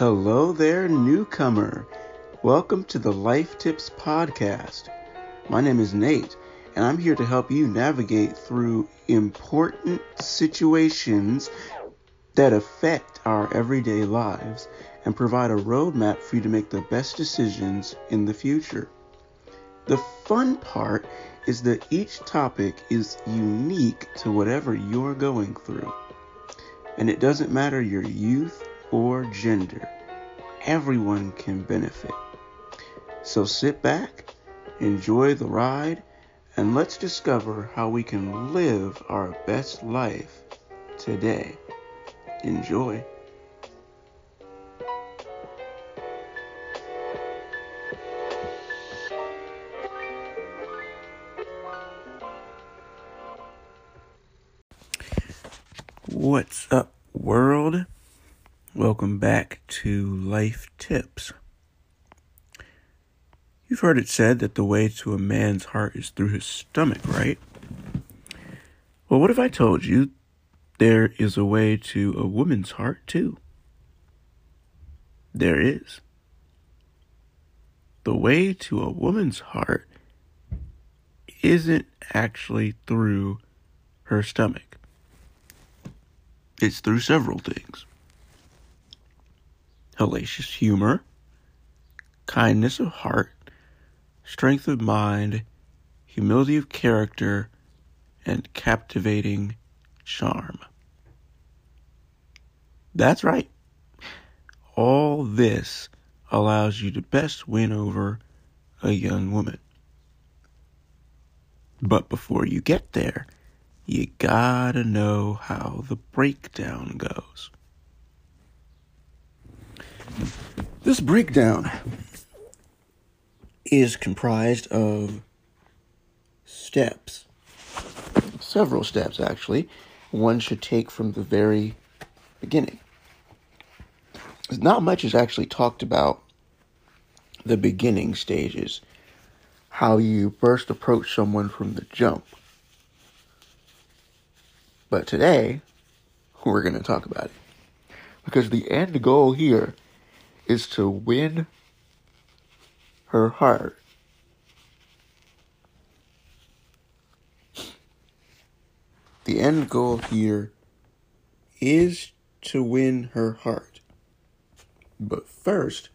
Hello there, newcomer. Welcome to the Life Tips Podcast. My name is Nate, and I'm here to help you navigate through important situations that affect our everyday lives and provide a roadmap for you to make the best decisions in the future. The fun part is that each topic is unique to whatever you're going through. And it doesn't matter your youth or gender, everyone can benefit. So sit back, enjoy the ride, and let's discover how we can live our best life today. Enjoy. Welcome back to Life Tips. You've heard it said that the way to a man's heart is through his stomach, right? Well, what if I told you there is a way to a woman's heart, too? There is. The way to a woman's heart isn't actually through her stomach. It's through several things hellacious humor, kindness of heart, strength of mind, humility of character, and captivating charm. That's right. All this allows you to best win over a young woman. But before you get there, you gotta know how the breakdown goes. This breakdown is comprised of steps, several steps actually, one should take from the very beginning. Not much is actually talked about the beginning stages, how you first approach someone from the jump. But today, we're going to talk about it. Because the end goal here is to win her heart. The end goal here is to win her heart. But first,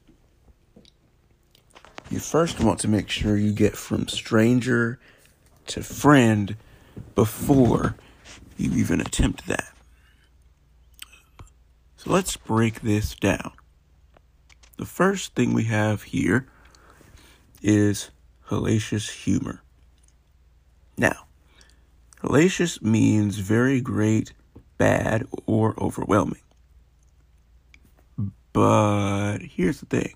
you first want to make sure you get from stranger to friend before you even attempt that. So let's break this down. The first thing we have here is hellacious humor. Now, hellacious means very great, bad, or overwhelming. But here's the thing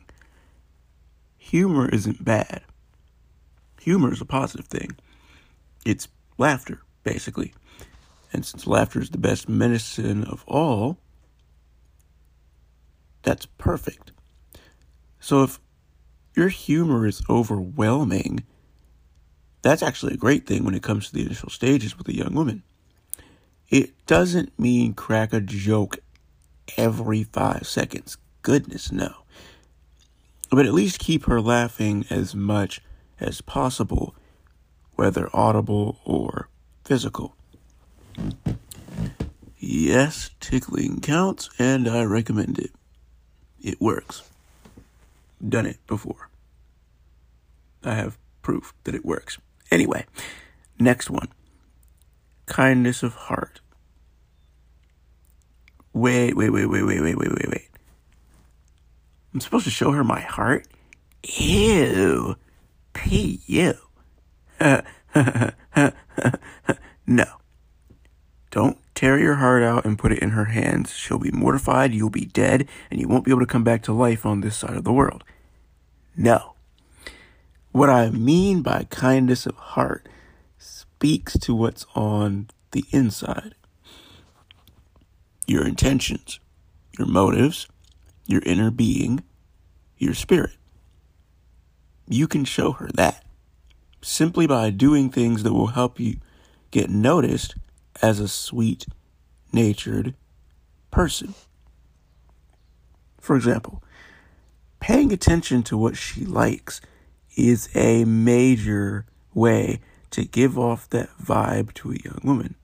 humor isn't bad. Humor is a positive thing. It's laughter, basically. And since laughter is the best medicine of all, that's perfect. So if your humor is overwhelming, that's actually a great thing when it comes to the initial stages with a young woman. It doesn't mean crack a joke every five seconds. Goodness, no. But at least keep her laughing as much as possible, whether audible or physical. Yes, tickling counts, and I recommend it. It works done it before. I have proof that it works. Anyway, next one kindness of heart. Wait, wait, wait, wait, wait, wait, wait, wait, wait. I'm supposed to show her my heart? Ew. P.U. no. Don't tear your heart out and put it in her hands. She'll be mortified, you'll be dead, and you won't be able to come back to life on this side of the world. No. What I mean by kindness of heart speaks to what's on the inside your intentions, your motives, your inner being, your spirit. You can show her that simply by doing things that will help you get noticed as a sweet natured person. For example, paying attention to what she likes is a major way to give off that vibe to a young woman.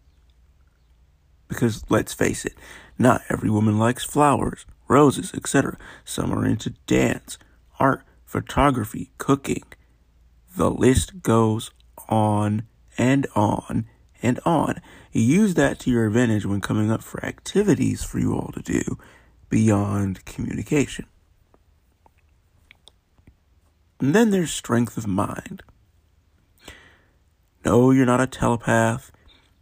Because let's face it, not every woman likes flowers, roses, etc. Some are into dance, art, photography, cooking. The list goes on and on and on. Use that to your advantage when coming up for activities for you all to do beyond communication. And then there's strength of mind. No, you're not a telepath.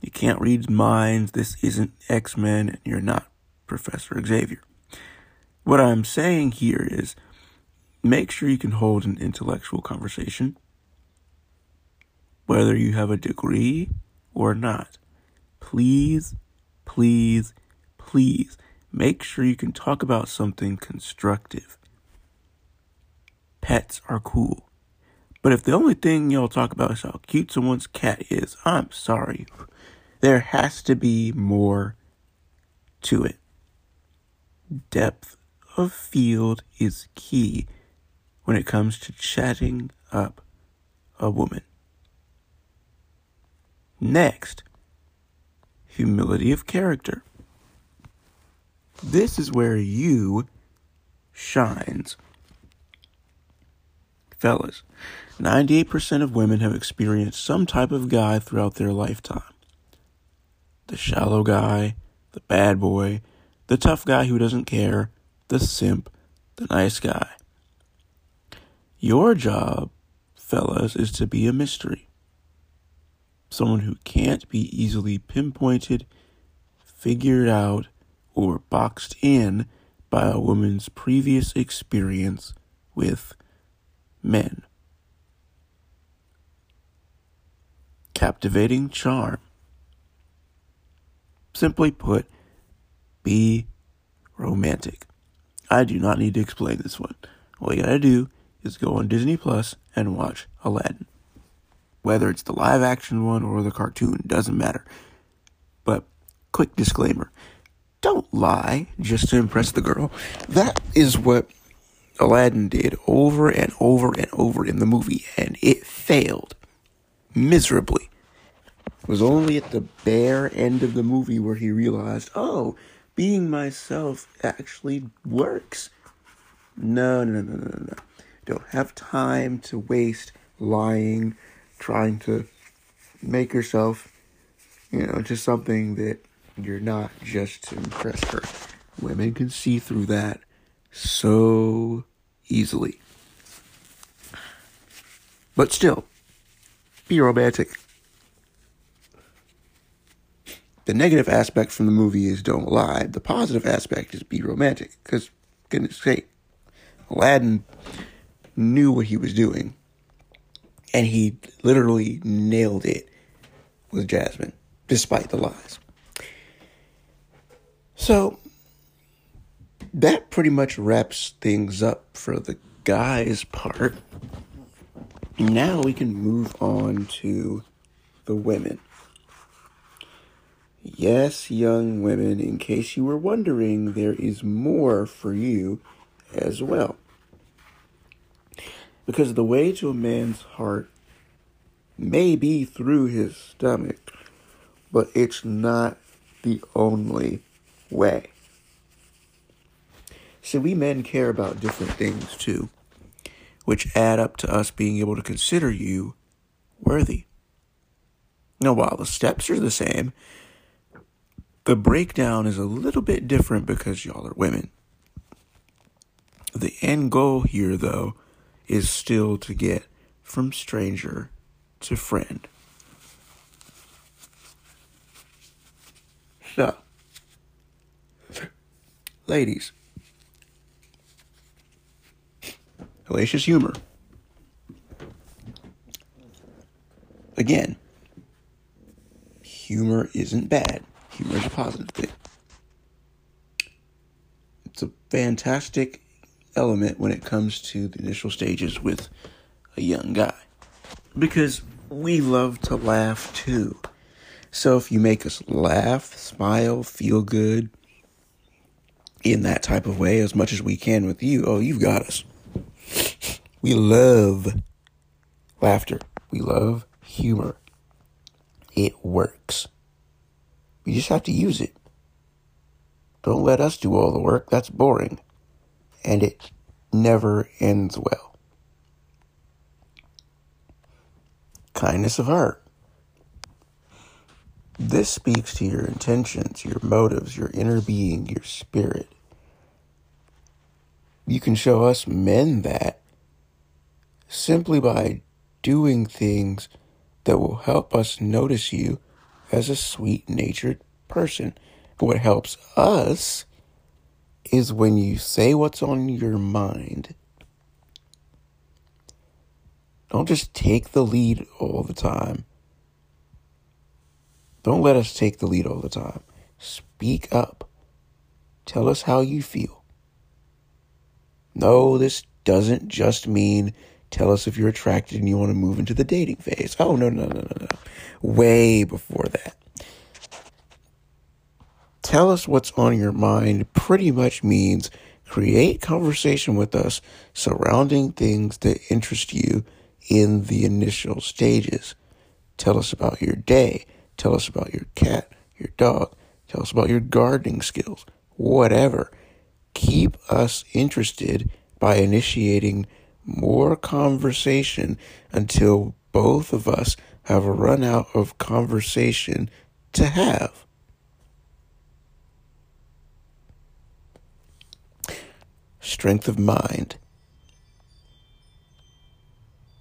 You can't read minds. This isn't X Men, and you're not Professor Xavier. What I'm saying here is make sure you can hold an intellectual conversation, whether you have a degree or not. Please, please, please make sure you can talk about something constructive. Pets are cool. But if the only thing y'all talk about is how cute someone's cat is, I'm sorry. There has to be more to it. Depth of field is key when it comes to chatting up a woman. Next, humility of character. This is where you shines. Fellas, 98% of women have experienced some type of guy throughout their lifetime. The shallow guy, the bad boy, the tough guy who doesn't care, the simp, the nice guy. Your job, fellas, is to be a mystery. Someone who can't be easily pinpointed, figured out, or boxed in by a woman's previous experience with men. Captivating charm. Simply put, be romantic. I do not need to explain this one. All you gotta do is go on Disney Plus and watch Aladdin. Whether it's the live action one or the cartoon, doesn't matter. But quick disclaimer don't lie just to impress the girl. That is what Aladdin did over and over and over in the movie, and it failed miserably. It was only at the bare end of the movie where he realized, oh, being myself actually works. No, no, no, no, no. Don't have time to waste lying, trying to make yourself, you know, just something that you're not just to impress her. Women can see through that so easily. But still, be romantic. The negative aspect from the movie is don't lie. The positive aspect is be romantic. Because, goodness sake, Aladdin knew what he was doing. And he literally nailed it with Jasmine, despite the lies. So, that pretty much wraps things up for the guys' part. Now we can move on to the women. Yes, young women, in case you were wondering, there is more for you as well. Because the way to a man's heart may be through his stomach, but it's not the only way. So we men care about different things too, which add up to us being able to consider you worthy. Now, while the steps are the same, the breakdown is a little bit different because y'all are women. The end goal here, though, is still to get from stranger to friend. So, ladies, hellacious humor. Again, humor isn't bad. Humor is a positive thing. It's a fantastic element when it comes to the initial stages with a young guy. Because we love to laugh too. So if you make us laugh, smile, feel good, in that type of way as much as we can with you, oh, you've got us. We love laughter. We love humor. It works. We just have to use it. Don't let us do all the work. That's boring. And it never ends well. Kindness of heart. This speaks to your intentions, your motives, your inner being, your spirit. You can show us men that simply by doing things that will help us notice you as a sweet natured person. What helps us is when you say what's on your mind. Don't just take the lead all the time. Don't let us take the lead all the time. Speak up. Tell us how you feel. No, this doesn't just mean tell us if you're attracted and you want to move into the dating phase. Oh, no, no, no, no, no. Way before that. Tell us what's on your mind pretty much means create conversation with us surrounding things that interest you in the initial stages. Tell us about your day. Tell us about your cat, your dog. Tell us about your gardening skills. Whatever. Keep us interested by initiating more conversation until both of us have run out of conversation to have. Strength of mind.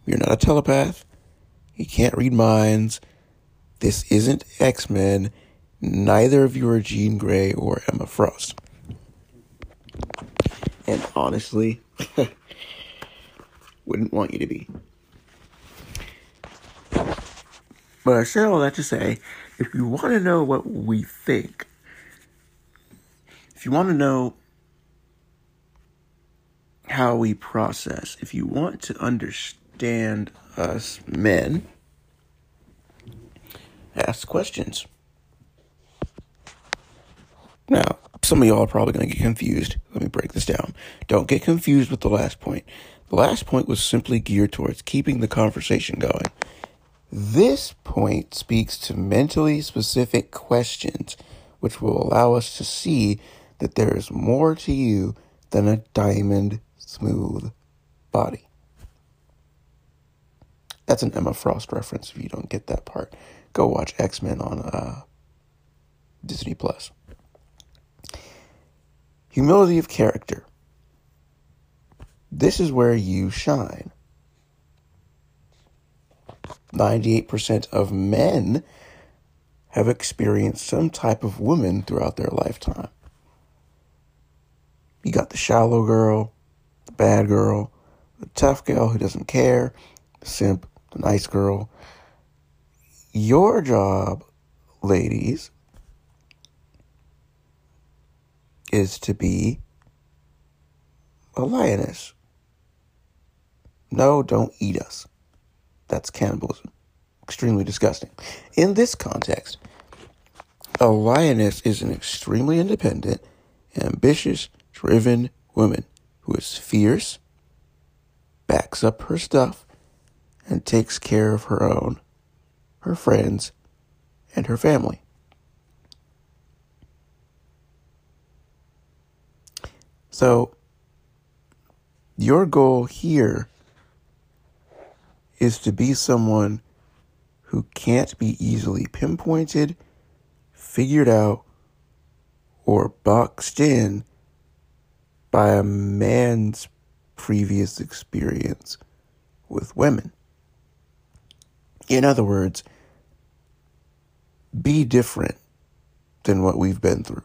You're not a telepath. You can't read minds. This isn't X Men. Neither of you are Jean Grey or Emma Frost. And honestly, wouldn't want you to be. But I said all that to say, if you want to know what we think, if you want to know how we process, if you want to understand us men, ask questions. Now, some of y'all are probably going to get confused. Let me break this down. Don't get confused with the last point. The last point was simply geared towards keeping the conversation going. This point speaks to mentally specific questions, which will allow us to see that there is more to you than a diamond smooth body. That's an Emma Frost reference if you don't get that part. Go watch X Men on uh, Disney Plus. Humility of character. This is where you shine. 98% of men have experienced some type of woman throughout their lifetime. You got the shallow girl, bad girl, the tough girl who doesn't care, the simp, the nice girl. Your job, ladies, is to be a lioness. No, don't eat us. That's cannibalism. Extremely disgusting. In this context, a lioness is an extremely independent, ambitious, driven woman who is fierce, backs up her stuff, and takes care of her own, her friends, and her family. So, your goal here is to be someone who can't be easily pinpointed, figured out, or boxed in by a man's previous experience with women. In other words, be different than what we've been through.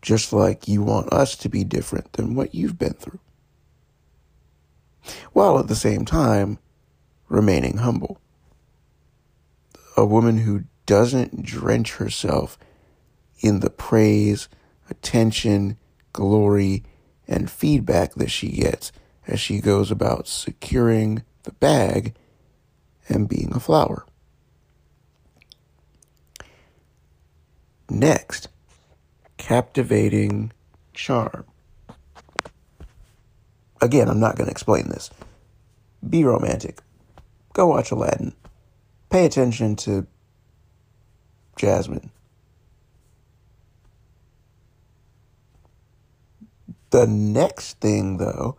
Just like you want us to be different than what you've been through while at the same time remaining humble. A woman who doesn't drench herself in the praise, attention, glory, and feedback that she gets as she goes about securing the bag and being a flower. Next, captivating charm. Again, I'm not going to explain this. Be romantic. Go watch Aladdin. Pay attention to Jasmine. The next thing, though,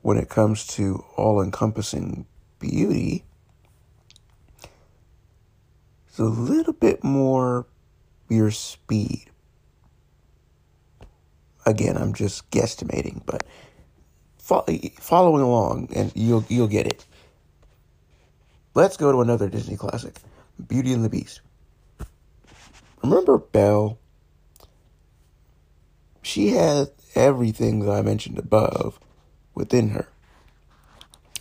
when it comes to all encompassing beauty, is a little bit more your speed. Again, I'm just guesstimating, but following along and you'll you'll get it. Let's go to another Disney classic, Beauty and the Beast. Remember Belle she had everything that I mentioned above within her.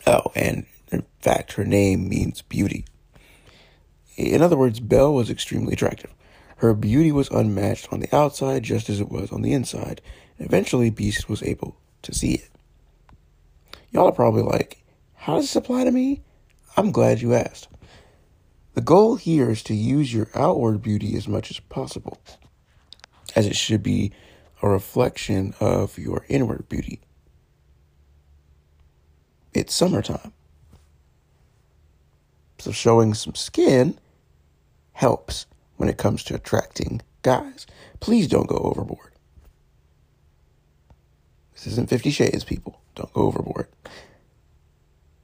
Oh, and in fact, her name means beauty. In other words, Belle was extremely attractive. Her beauty was unmatched on the outside just as it was on the inside. And eventually, Beast was able to see it. Y'all are probably like, how does this apply to me? I'm glad you asked. The goal here is to use your outward beauty as much as possible, as it should be a reflection of your inward beauty. It's summertime. So showing some skin helps when it comes to attracting guys. Please don't go overboard. This isn't 50 Shades, people. Don't go overboard.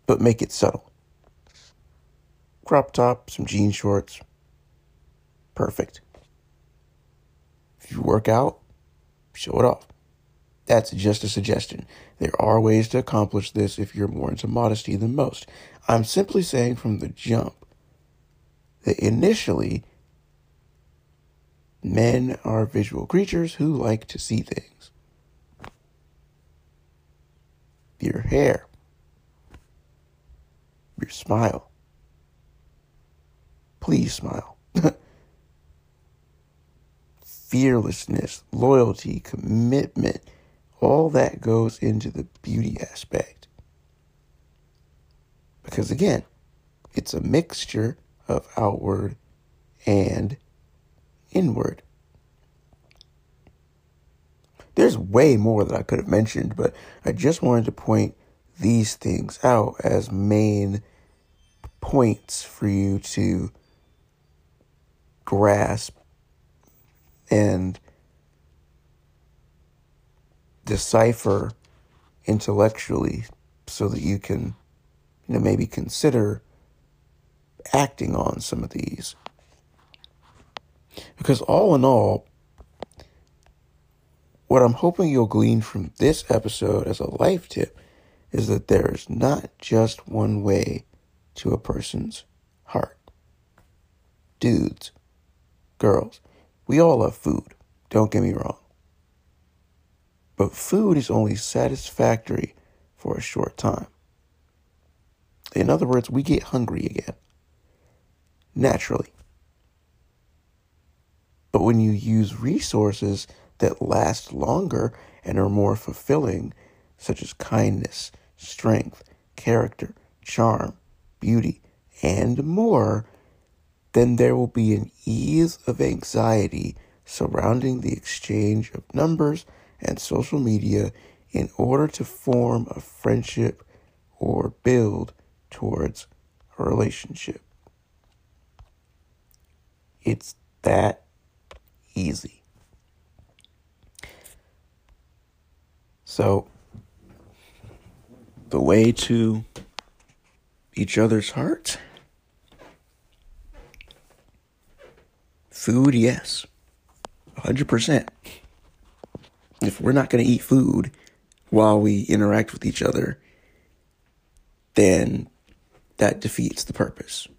But make it subtle. Crop top, some jean shorts. Perfect. If you work out, show it off. That's just a suggestion. There are ways to accomplish this if you're more into modesty than most. I'm simply saying from the jump that initially, men are visual creatures who like to see things. Your hair, your smile. Please smile. fearlessness, loyalty, commitment, all that goes into the beauty aspect. Because again, it's a mixture of outward and inward. There's way more that I could have mentioned, but I just wanted to point these things out as main points for you to grasp and decipher intellectually so that you can you know maybe consider acting on some of these. Because all in all what i'm hoping you'll glean from this episode as a life tip is that there is not just one way to a person's heart. Dudes. Girls we all love food, don't get me wrong. But food is only satisfactory for a short time. In other words, we get hungry again. Naturally. But when you use resources that last longer and are more fulfilling, such as kindness, strength, character, charm, beauty, and more, then there will be an ease of anxiety surrounding the exchange of numbers and social media in order to form a friendship or build towards a relationship. It's that easy. So, the way to each other's hearts Food, yes. 100%. If we're not going to eat food while we interact with each other, then that defeats the purpose.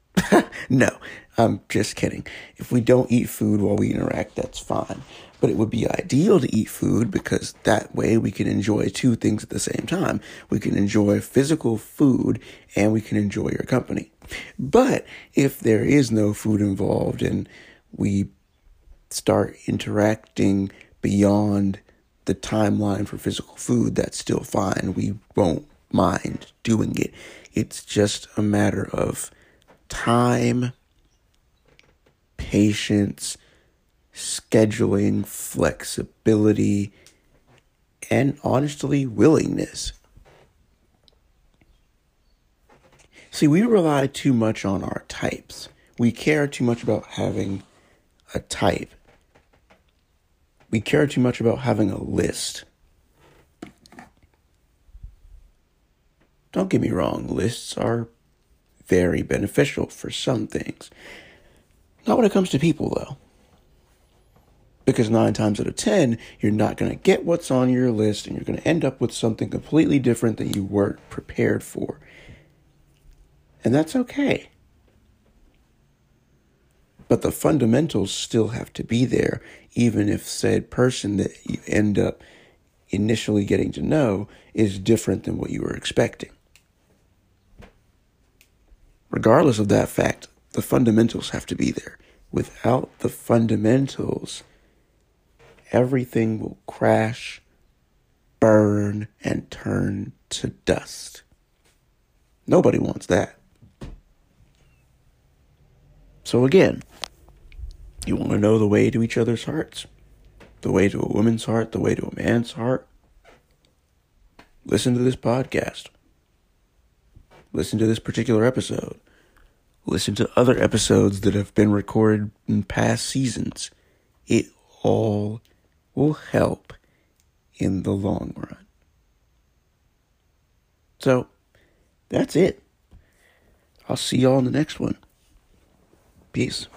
no, I'm just kidding. If we don't eat food while we interact, that's fine. But it would be ideal to eat food because that way we can enjoy two things at the same time. We can enjoy physical food and we can enjoy your company. But if there is no food involved and we start interacting beyond the timeline for physical food, that's still fine. We won't mind doing it. It's just a matter of time, patience, scheduling, flexibility, and honestly, willingness. See, we rely too much on our types. We care too much about having a type. We care too much about having a list. Don't get me wrong, lists are very beneficial for some things. Not when it comes to people, though. Because nine times out of ten, you're not going to get what's on your list and you're going to end up with something completely different that you weren't prepared for. And that's okay. But the fundamentals still have to be there, even if said person that you end up initially getting to know is different than what you were expecting. Regardless of that fact, the fundamentals have to be there. Without the fundamentals, everything will crash, burn, and turn to dust. Nobody wants that. So, again, you want to know the way to each other's hearts, the way to a woman's heart, the way to a man's heart. Listen to this podcast. Listen to this particular episode. Listen to other episodes that have been recorded in past seasons. It all will help in the long run. So, that's it. I'll see y'all in the next one. Peace.